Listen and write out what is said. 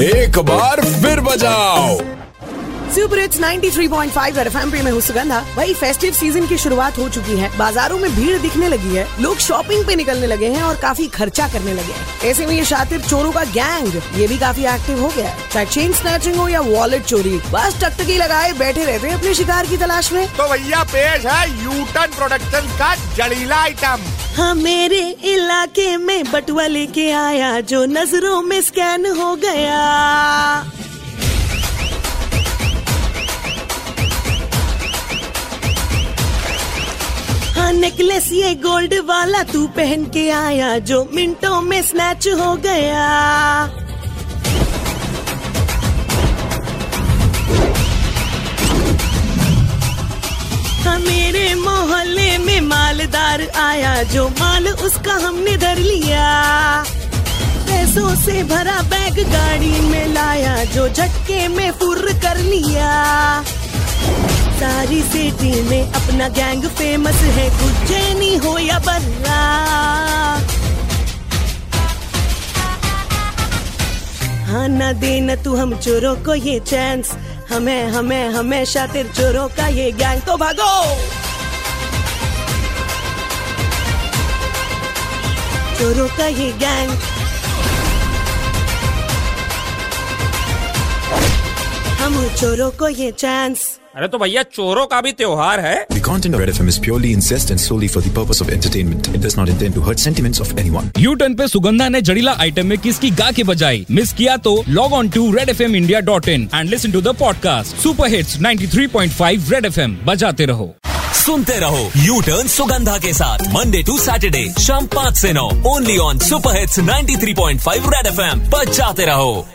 एक बार फिर बजाओ। सुपर हिट्स 93.5 रेड एफएम पे मैं हूँ सुगंधा। भाई फेस्टिव सीज़न की शुरुआत हो चुकी है। बाजारों में भीड़ दिखने लगी है। लोग शॉपिंग पे निकलने लगे हैं और काफ़ी खर्चा करने लगे हैं। ऐसे में ये शातिर चोरों का गैंग ये भी काफ़ी एक्टिव हो गया है। चाहे चेन स्नैचिंग हो या वॉलेट चोरी बस टकटकी लगाए बैठे रहते हैं अपने शिकार की तलाश में। तो भैया पेश है यूटन प्रोडक्शन का जड़ीला आइटम हाँ मेरे इलाके में बटुआ लेके आया जो नज़रों में स्कैन हो गया। नेकलेस ये गोल्ड वाला तू पहन के आया, जो मिनटों में स्नैच हो गया। हाँ मेरे मोहल्ले में मालदार आया, जो माल उसका हमने धर लिया। पैसों से भरा बैग गाड़ी में लाया, जो झटके में फुर कर लिया। सारी सिटी में अपना गैंग फ़ेमस है गुज्जैनी हो या बर्रा। हाँ न देना तू हम चोरों को ये चांस हमें हमें हमेशा तेरे चोरों का ये गैंग तो भागो। चोरों का ये गैंग हम चोरों को ये चांस अरे तो भैया चोरों का भी त्योहार है। The content of Red FM is purely incest and solely for the purpose of entertainment. It does not intend to hurt sentiments of anyone. U turn पे सुगंधा ने जड़ीला आइटम में किसकी गा के बजाई। मिस किया तो log on to red F M India dot in and listen to the podcast super hits 93.5 red F M बजाते रहो। सुनते रहो यू टर्न सुगंधा के साथ। मंडे टू सैटरडे शाम पाँच से नौ only on super hits 93.5 red FM बजाते रहो।